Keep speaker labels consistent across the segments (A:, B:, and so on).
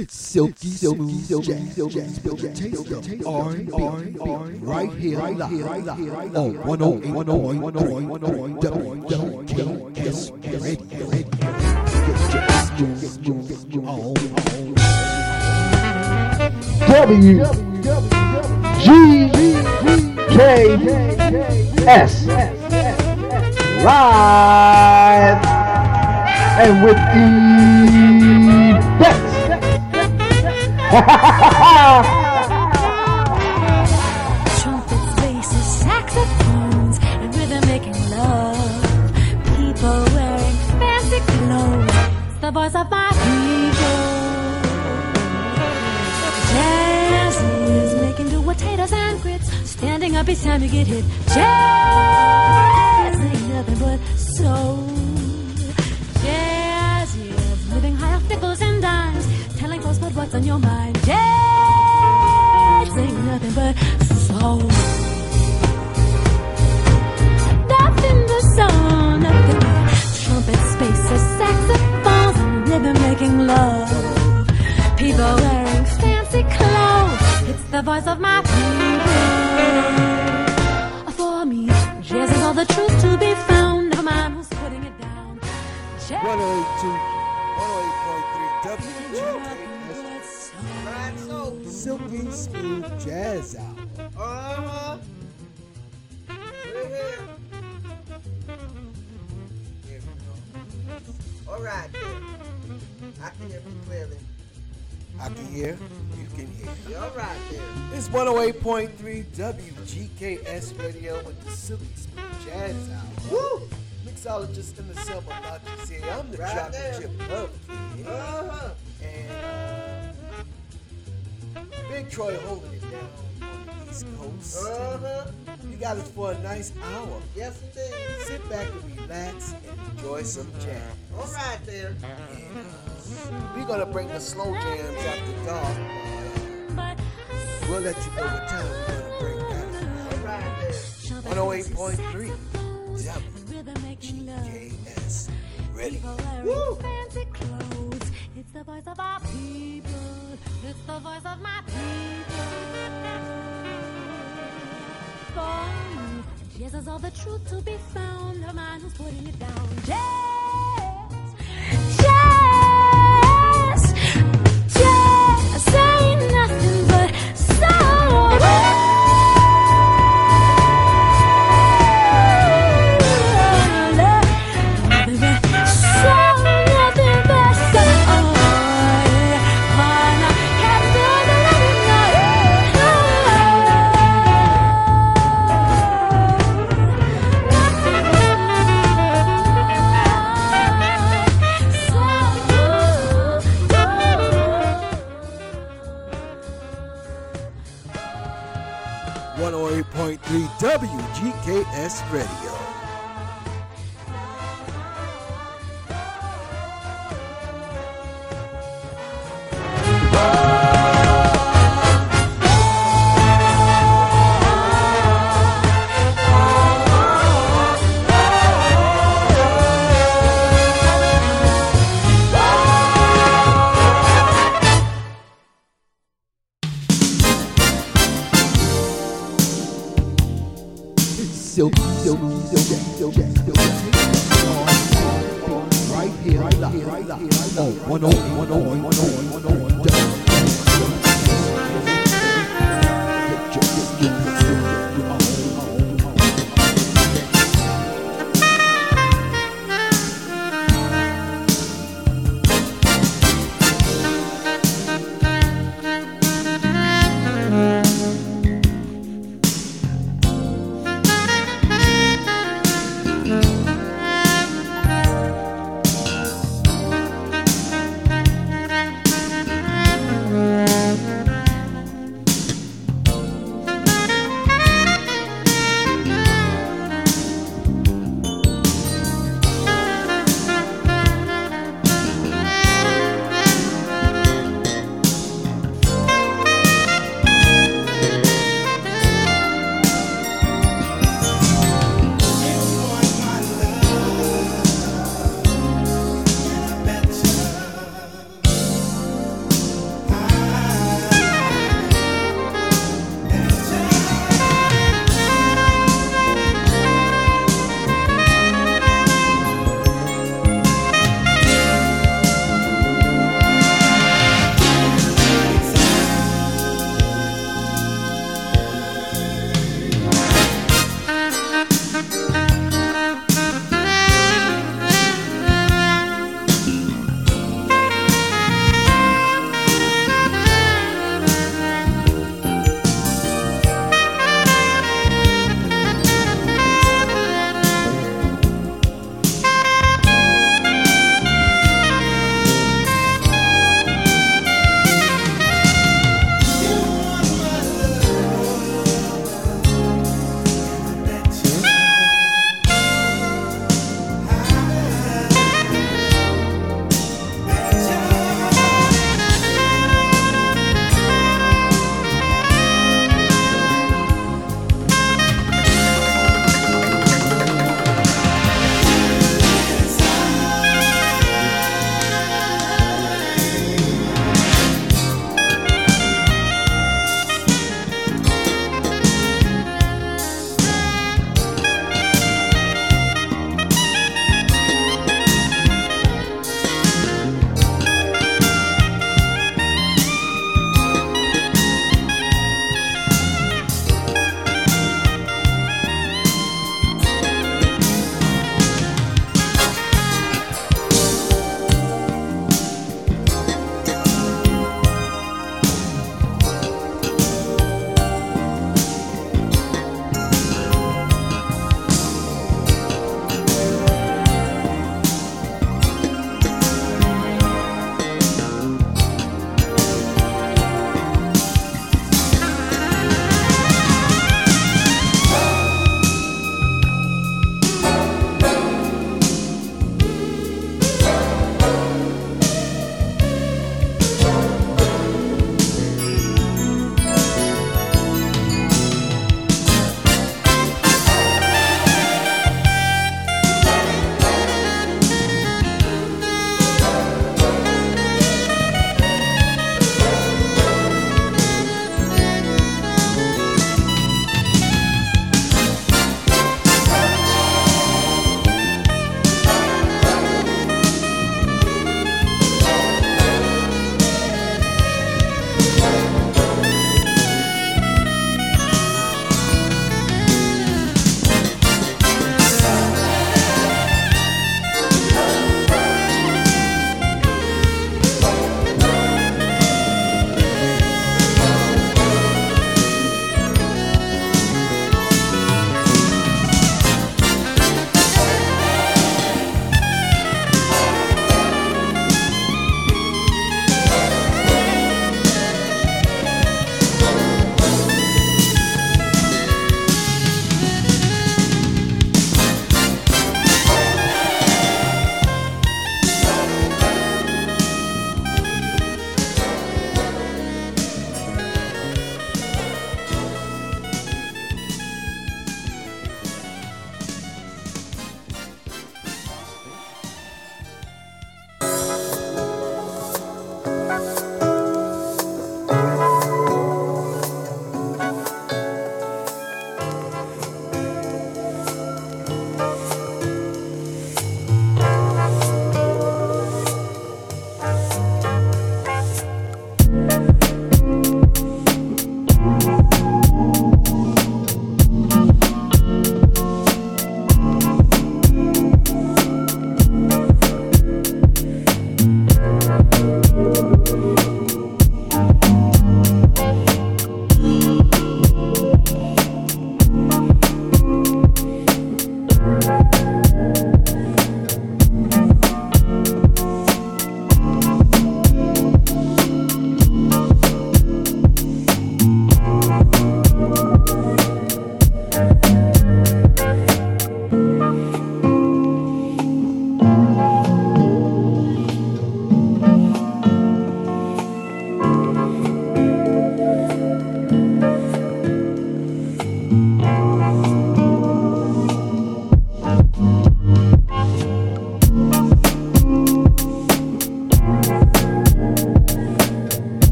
A: It's silky, silky, silky, silky, silky, taste of R&B, right here, right here, right here, on 108, 108, 108, 108, WKS Radio. Get your smooth, smooth, on,
B: W G K S live and with the best.
C: The voice of my people. Jazz is making do potatoes and grits. Standing up each time you get hit. Jazz ain't nothing but soul. On your mind. Ain't nothing but soul. Nothing but soul. Nothing but trumpets, spaces, saxophones, and rhythm making love. People wearing fancy clothes. It's the voice of my people. For me, jazz is all the truth to be found. Never mind who's putting it down. Jazz.
A: 102, 108.3 WGKS. Silky Smooth Jazz Hour.
D: Uh-huh. We're here. Here we go. All right, then. I can hear you clearly.
A: I can hear, you can hear.
D: All right there?
A: It's 108.3 WGKS Radio with the Silky Smooth Jazz Hour.
D: Woo!
A: Mixologist in the summer, about to say I'm the
D: Right
A: chocolate chip kid.
D: Uh-huh.
A: And uh, Big Troy holding it down on the East Coast.
D: Uh-huh.
A: You got us for a nice hour.
D: Yes, indeed.
A: Sit back and relax and enjoy some jazz.
D: All right there.
A: And, uh, we're gonna bring the slow jams after dark.
C: But
A: We'll let you know what time we're gonna bring that.
D: All right there.
A: 108.3
C: rhythm making love.
A: WGKS. Ready?
C: People wearing fancy clothes. It's the voice of our people. It's the voice of my people. For me, is all the truth to be found. Her mind who's putting it down. Jazz,
A: WGKS Radio.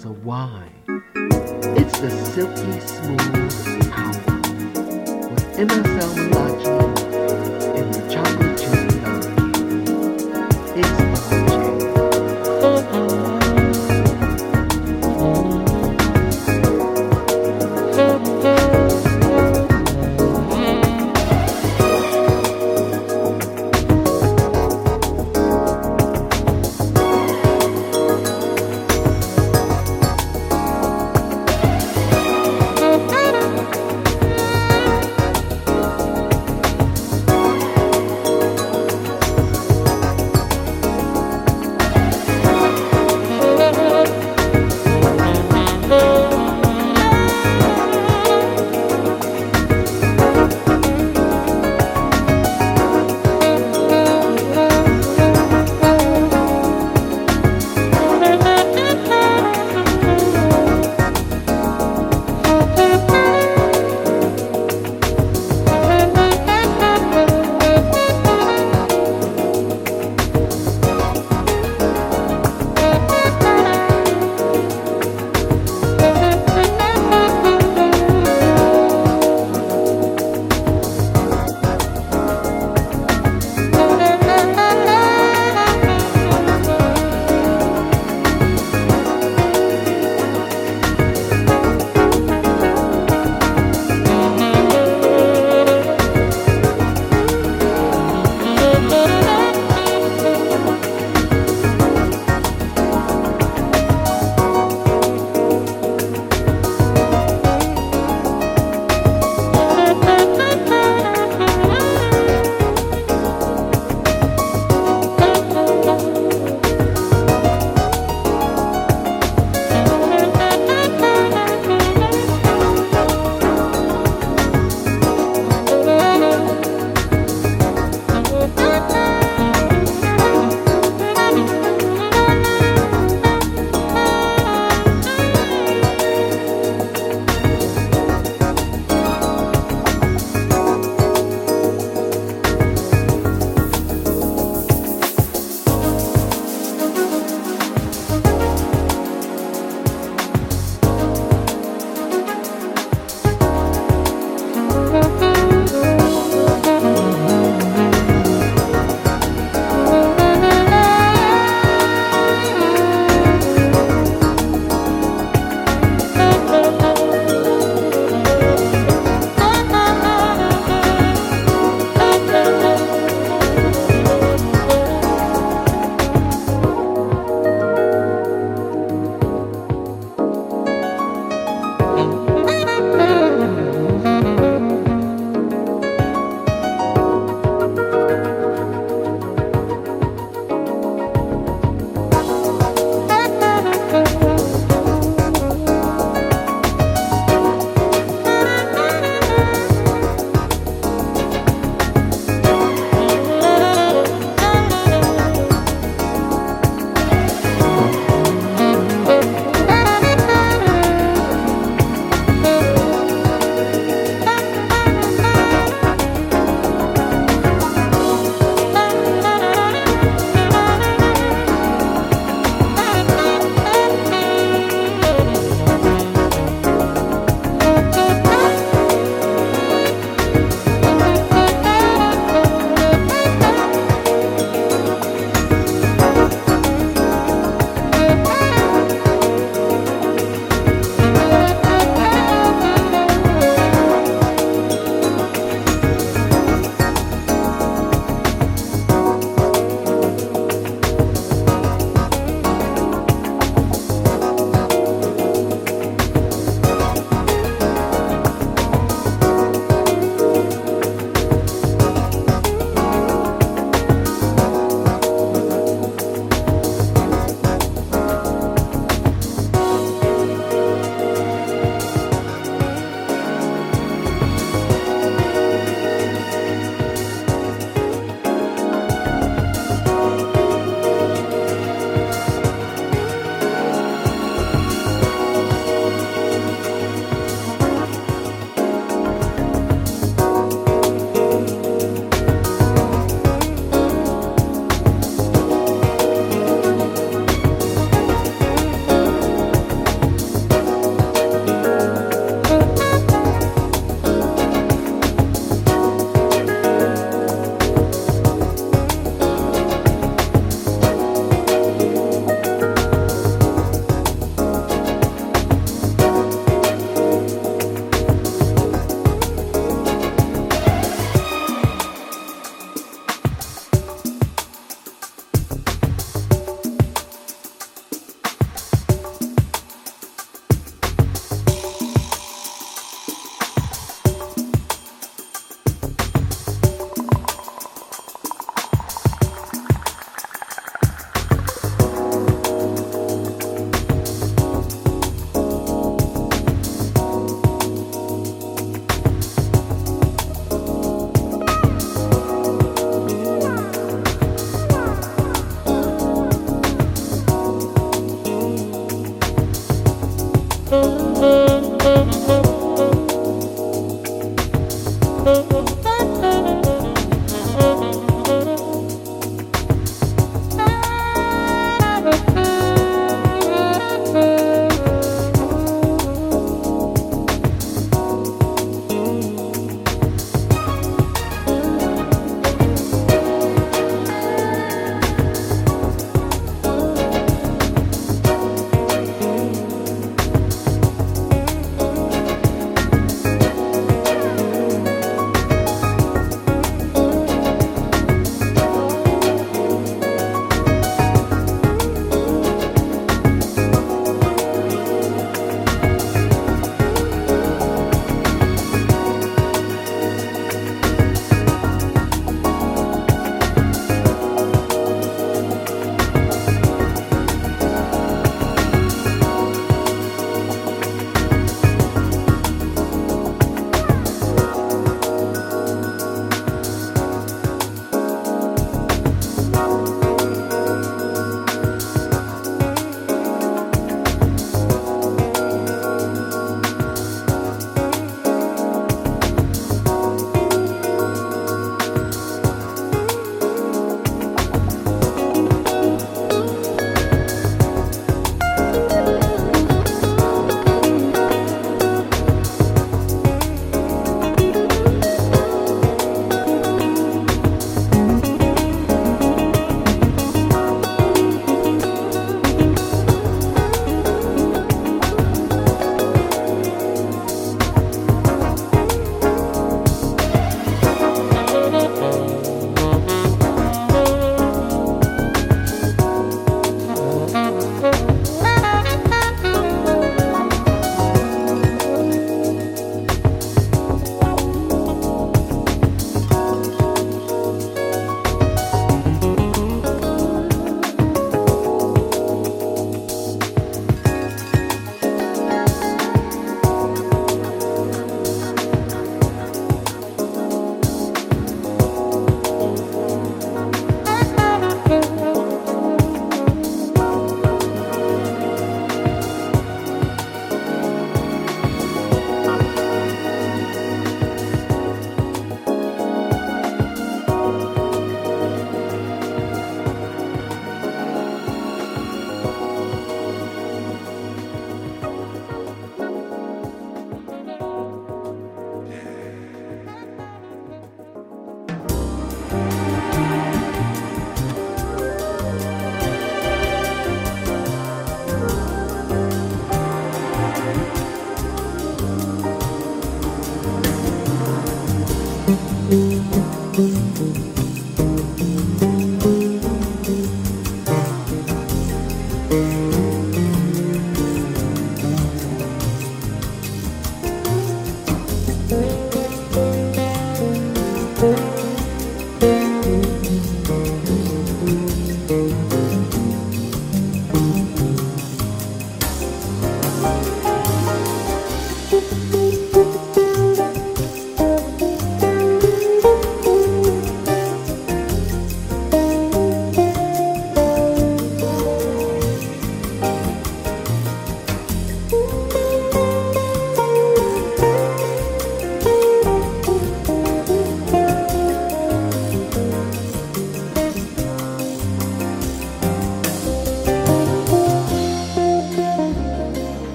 A: Glass of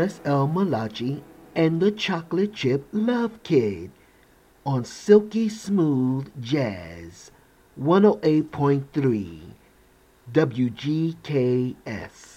A: MSL Malachi and the Chocolate Chip Love Kid on Silky Smooth Jazz 108.3 WGKS.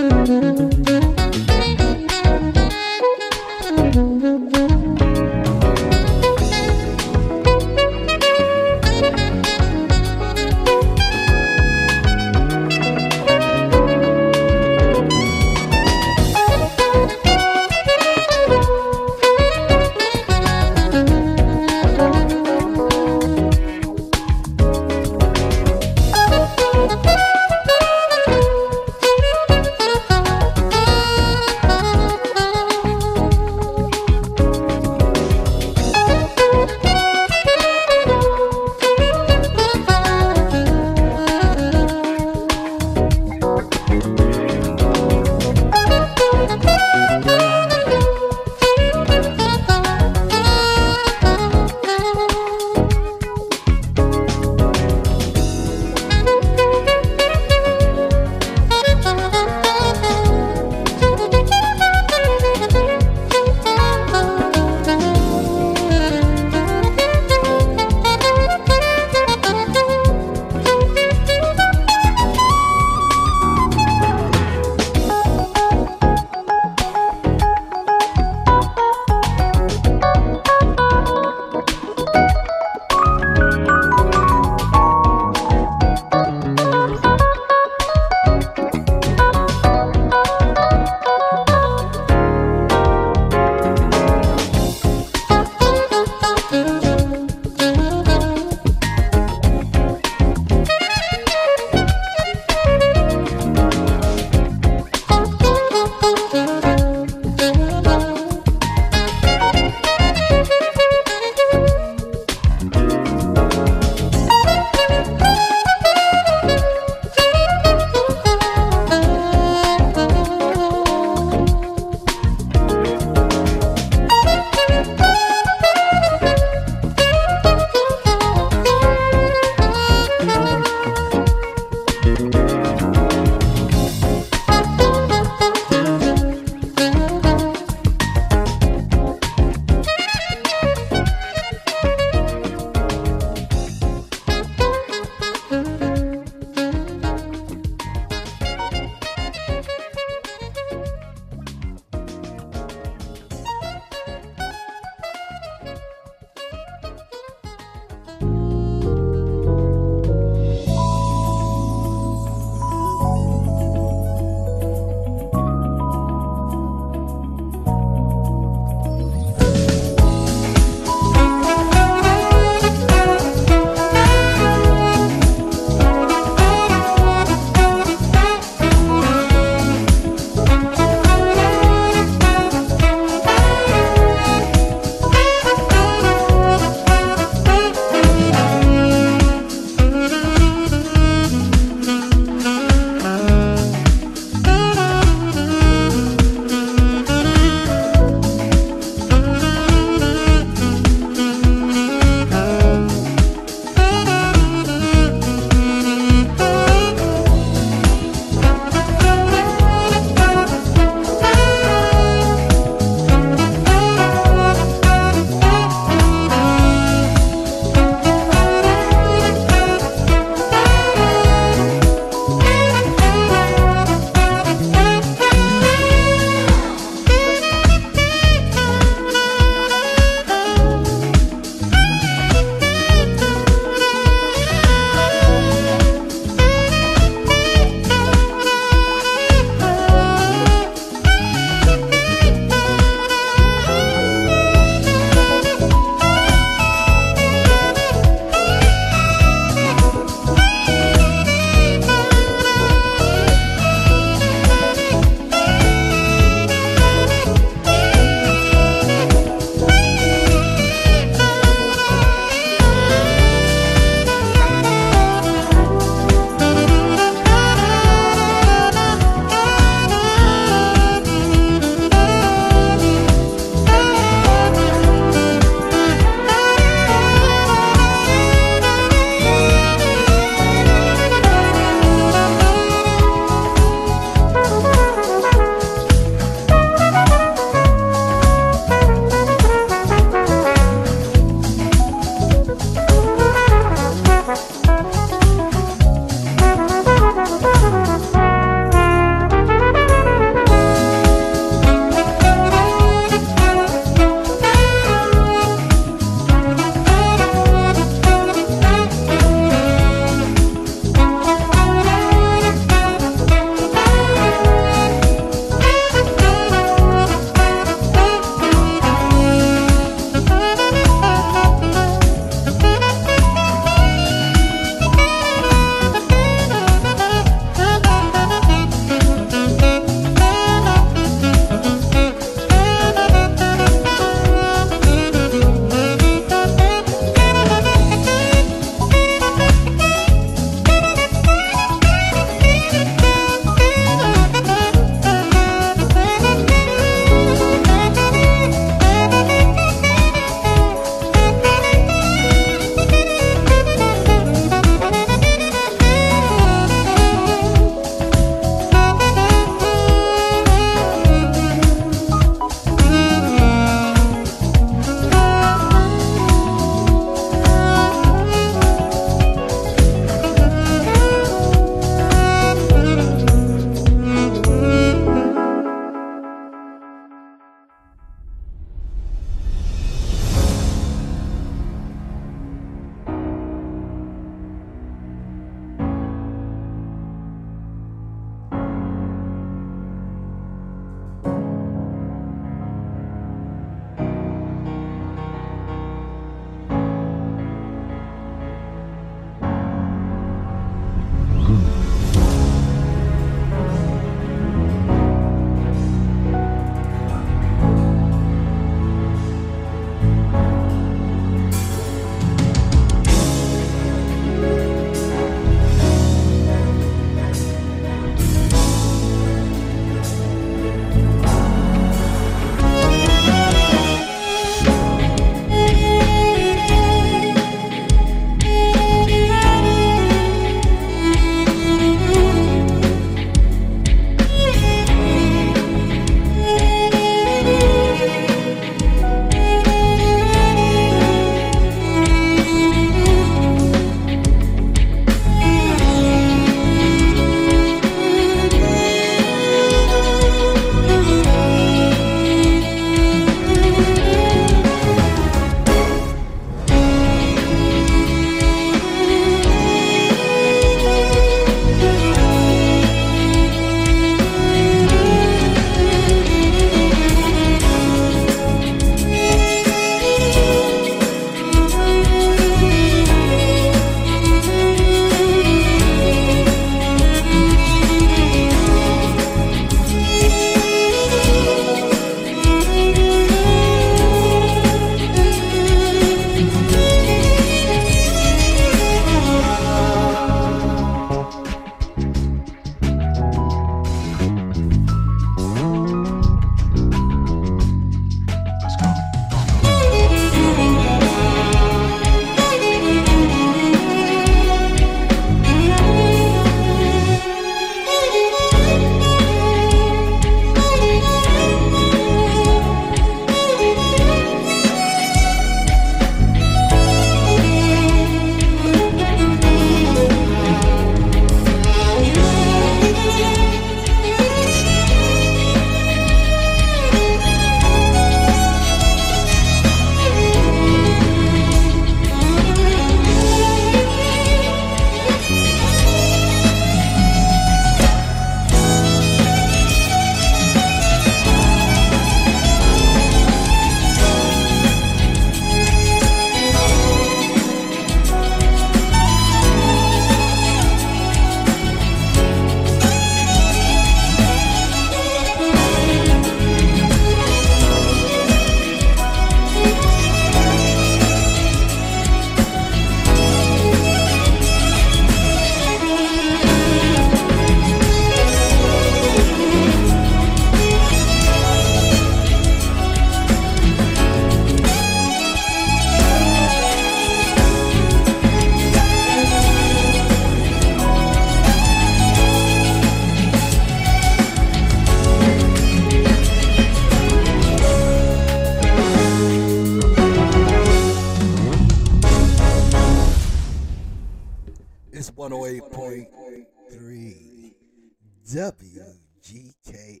A: WGKS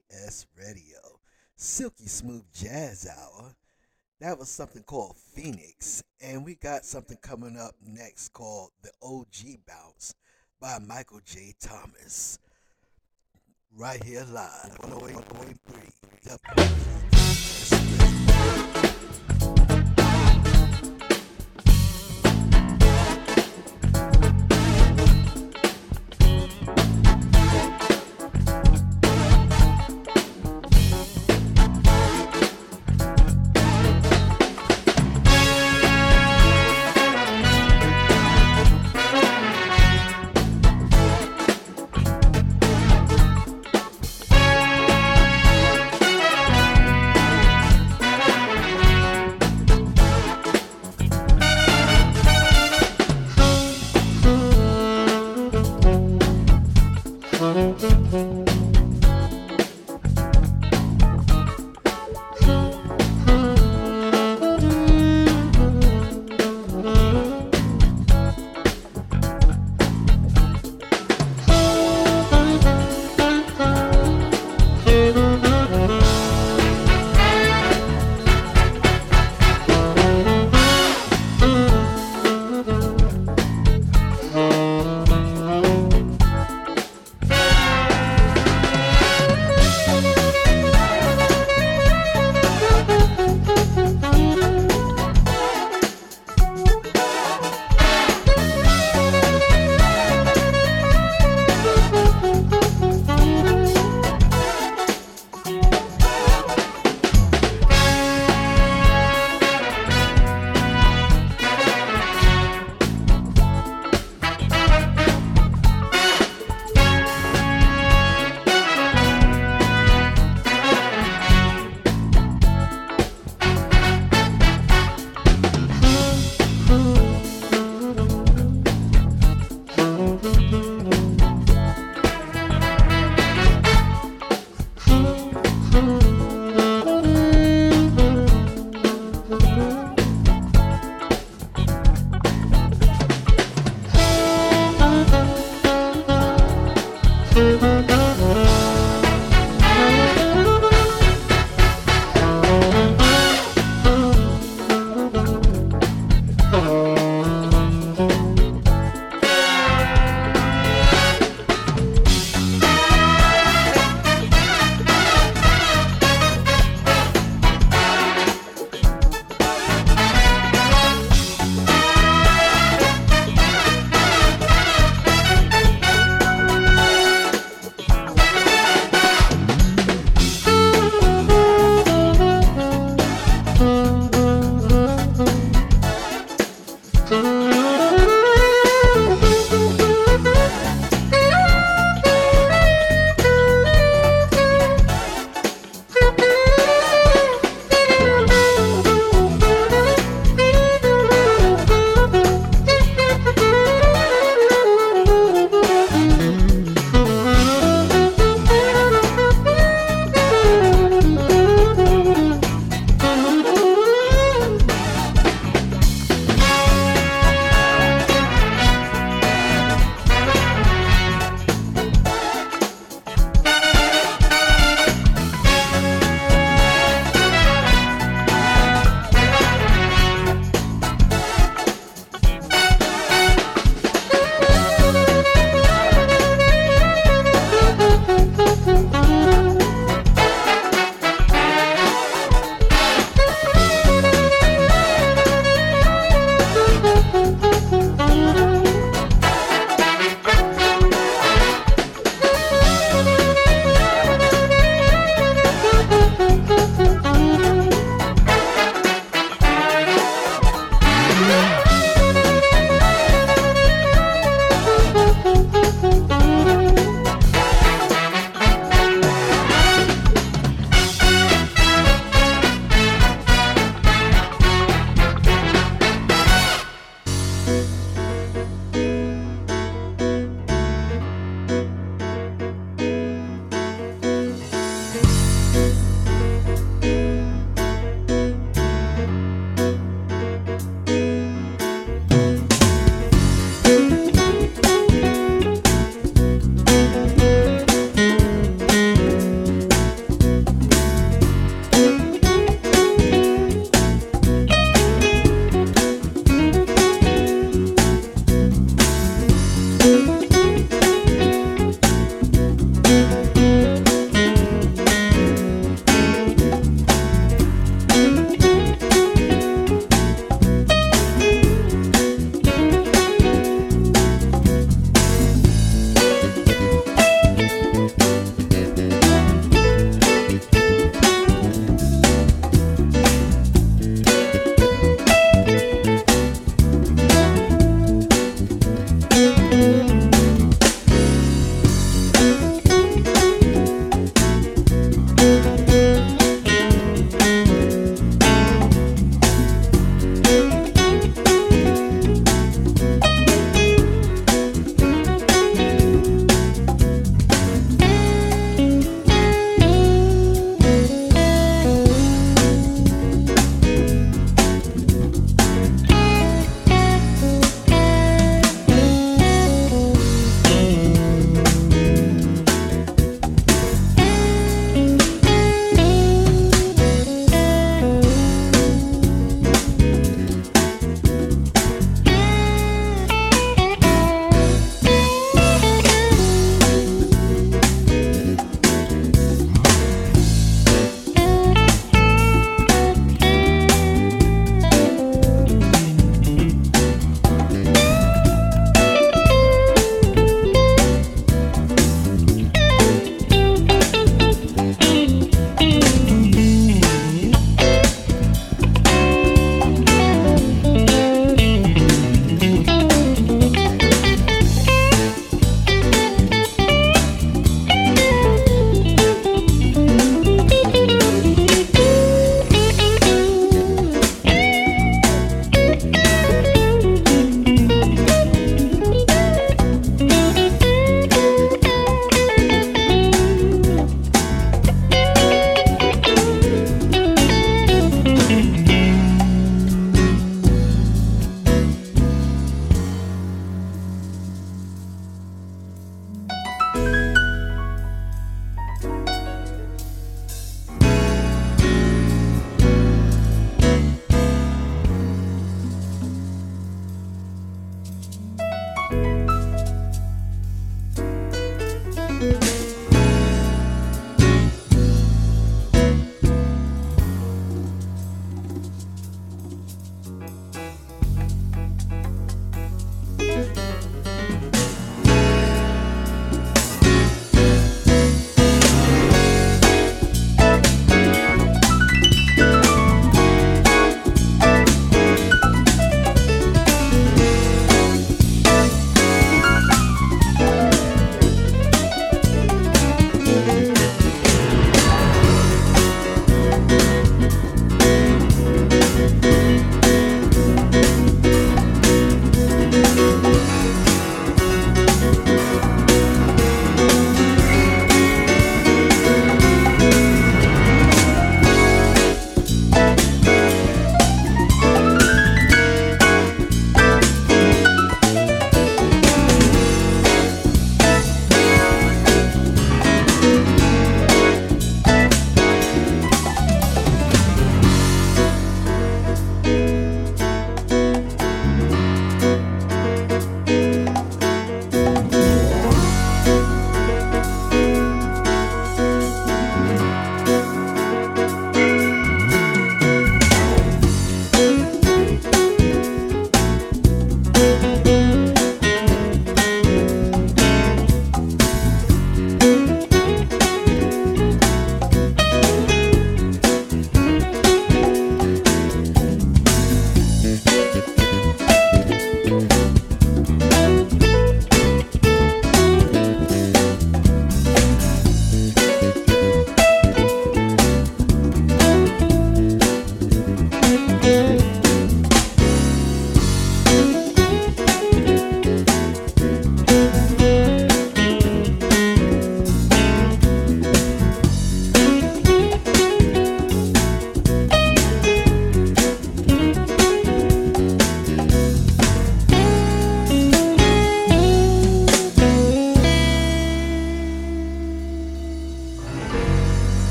A: Radio. Silky Smooth Jazz Hour. That was something called Phoenix. And we got something coming up next called The OG Bounce by Michael J. Thomas. Right here live, 108.3 WGKS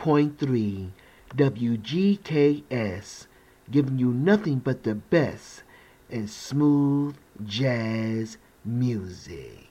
A: 108.3 WGKS, giving you nothing but the best in smooth jazz music.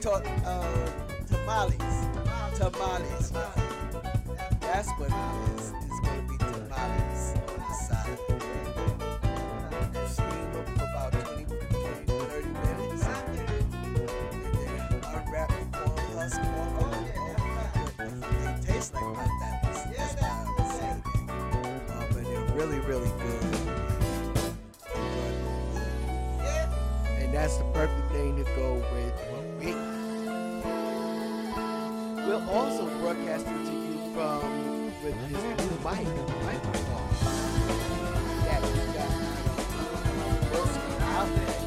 A: Ta- uh, tamales. Tamales. That's what it is. It's gonna be tamales on the side. Steam for about 20, 20 30 minutes. And then unwrap the corn husk off of it. My goodness. They taste like pateles. That's why I would say that. Uh, but they're really, really good. And that's the perfect thing to go with We're also broadcasting to you from with this new mic, microphone that we got Wilson outlet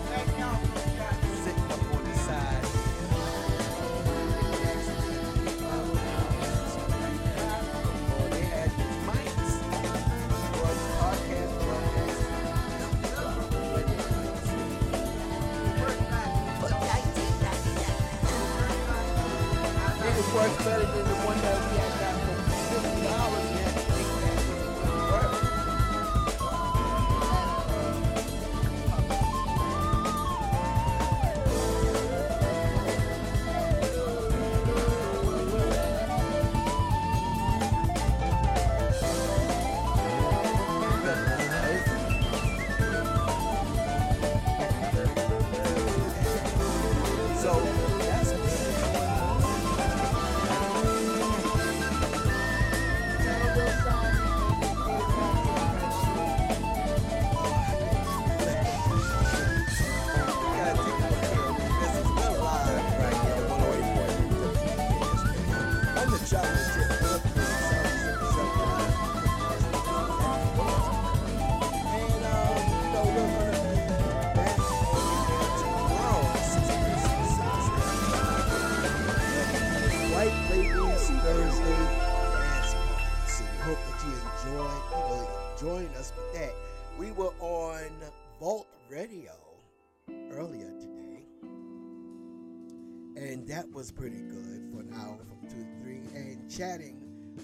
A: you enjoy, you know, join us with that. We were on Vault Radio earlier today. And that was pretty good for an hour from 2 to 3. And chatting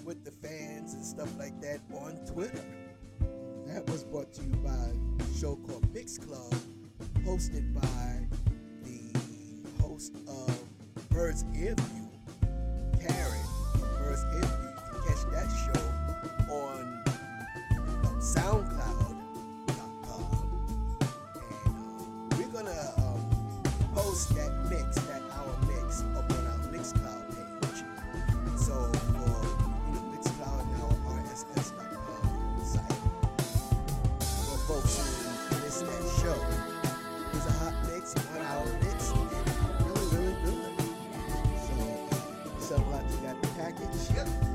A: with the fans and stuff like that on Twitter. That was brought to you by a show called Mix Club, hosted by the host of Bird's Ear View, Karen. Bird's Ear View. Catch that show on SoundCloud.com. And um, we're gonna um, post that mix, that hour mix, up on our Mixcloud page. So for you know, Mixcloud our RSS.com site for folks who miss that show. It was a hot mix, one hour mix, really, really good. So, so like you got the package.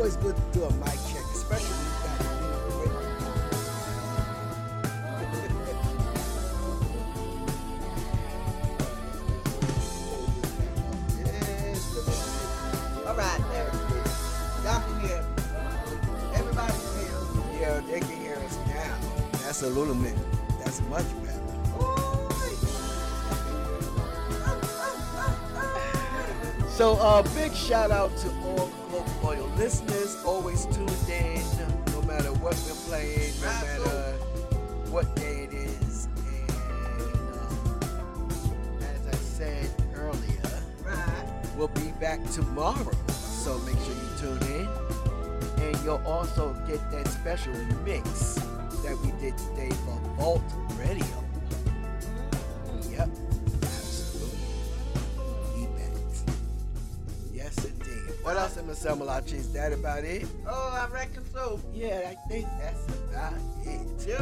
A: Always good to do a mic check, especially when you got it being quick. Yes, the music.
D: All right, there. Y'all can hear. me. Everybody can hear. me.
A: Yeah, they can hear us now. That's a little bit. That's much better. So, uh, big shout out to all listeners, always tuned in, no matter what we're playing, no matter what day it is. And um, as I said earlier,
D: Right.
A: we'll be back tomorrow. So make sure you tune in. And you'll also get that special mix that we did today for Vault In Is that about it?
D: Oh, I reckon so.
A: Yeah, I think that's about it.
D: Yep.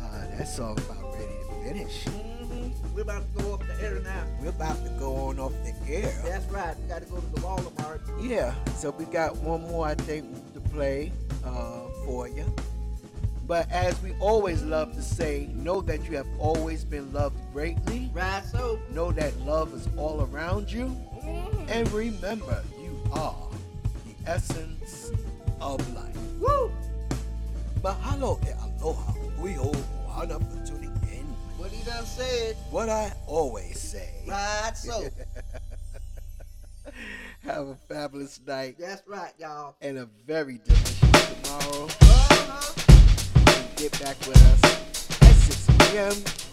A: Uh, that song about ready to finish.
D: hmm We're about to go off the air now.
A: We're about to go on off the air.
D: That's right. We got to go to the Walmart.
A: Yeah, so we got one more, I think, to play uh, for you. But as we always love to say, know that you have always been loved greatly.
D: Right. So.
A: Know that love is all around you.
D: mhm.
A: And remember, you are essence of life.
D: Woo.
A: Mahalo e aloha. We all honor for tuning in.
D: What he done said.
A: What I always say.
D: Right. So.
A: Have a fabulous night
D: That's right, y'all.
A: and a very delicious tomorrow.
D: Uh-huh.
A: get back with us at 6 p.m.